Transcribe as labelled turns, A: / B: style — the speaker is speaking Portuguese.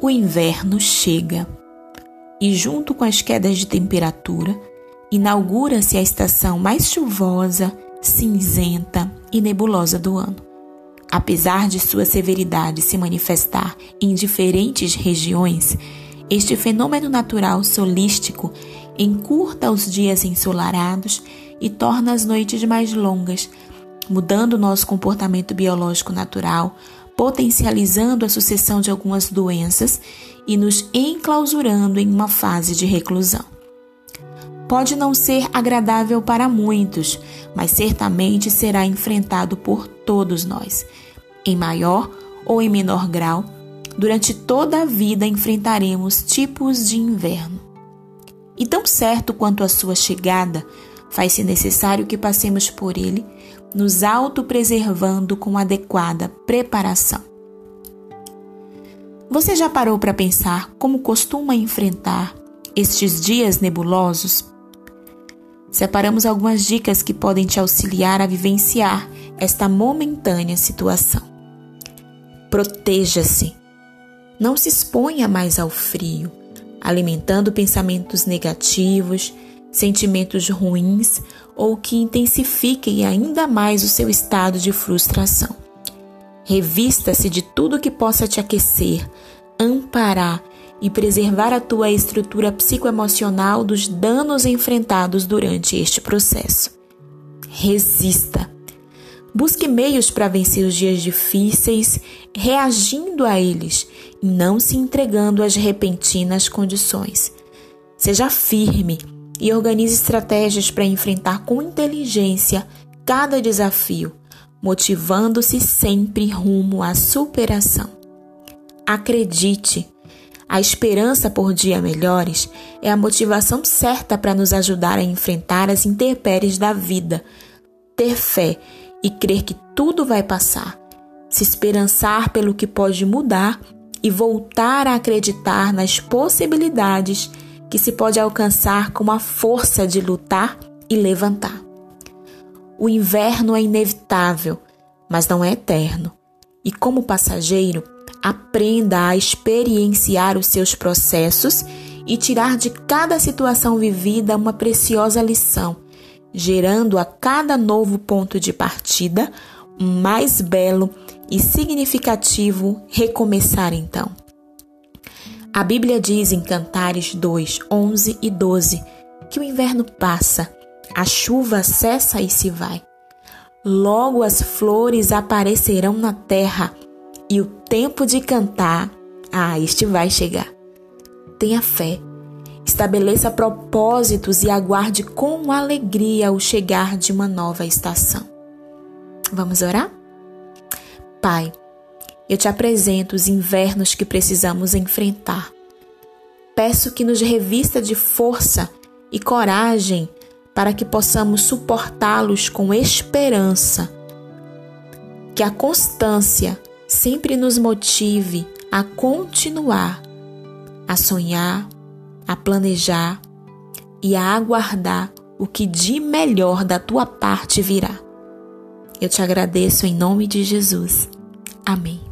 A: o inverno chega e, junto com as quedas de temperatura, inaugura-se a estação mais chuvosa, cinzenta e nebulosa do ano. Apesar de sua severidade se manifestar em diferentes regiões, este fenômeno natural solístico encurta os dias ensolarados e torna as noites mais longas, mudando nosso comportamento biológico natural, potencializando a sucessão de algumas doenças e nos enclausurando em uma fase de reclusão. Pode não ser agradável para muitos, mas certamente será enfrentado por todos nós, em maior ou em menor grau. Durante toda a vida enfrentaremos tipos de inverno. E tão certo quanto a sua chegada, faz-se necessário que passemos por ele nos autopreservando com adequada preparação. Você já parou para pensar como costuma enfrentar estes dias nebulosos? Separamos algumas dicas que podem te auxiliar a vivenciar esta momentânea situação. Proteja-se. Não se exponha mais ao frio, alimentando pensamentos negativos, sentimentos ruins ou que intensifiquem ainda mais o seu estado de frustração. Revista-se de tudo que possa te aquecer, amparar e preservar a tua estrutura psicoemocional dos danos enfrentados durante este processo. Resista. Busque meios para vencer os dias difíceis, reagindo a eles e não se entregando às repentinas condições. Seja firme e organize estratégias para enfrentar com inteligência cada desafio, motivando-se sempre rumo à superação. Acredite, a esperança por dias melhores é a motivação certa para nos ajudar a enfrentar as intempéries da vida. Ter fé e crer que tudo vai passar. Se esperançar pelo que pode mudar e voltar a acreditar nas possibilidades que se pode alcançar com a força de lutar e levantar. O inverno é inevitável, mas não é eterno. E como passageiro, aprenda a experienciar os seus processos e tirar de cada situação vivida uma preciosa lição, gerando a cada novo ponto de partida um mais belo e significativo recomeçar então. A Bíblia diz em Cantares 2, 11 e 12 que o inverno passa, a chuva cessa e se vai. Logo as flores aparecerão na terra e o tempo de cantar, ah, este vai chegar. Tenha fé, estabeleça propósitos e aguarde com alegria o chegar de uma nova estação. Vamos orar? Pai, eu te apresento os invernos que precisamos enfrentar. Peço que nos revista de força e coragem para que possamos suportá-los com esperança. Que a constância sempre nos motive a continuar, a sonhar, a planejar e a aguardar o que de melhor da tua parte virá. Eu te agradeço em nome de Jesus. Amém.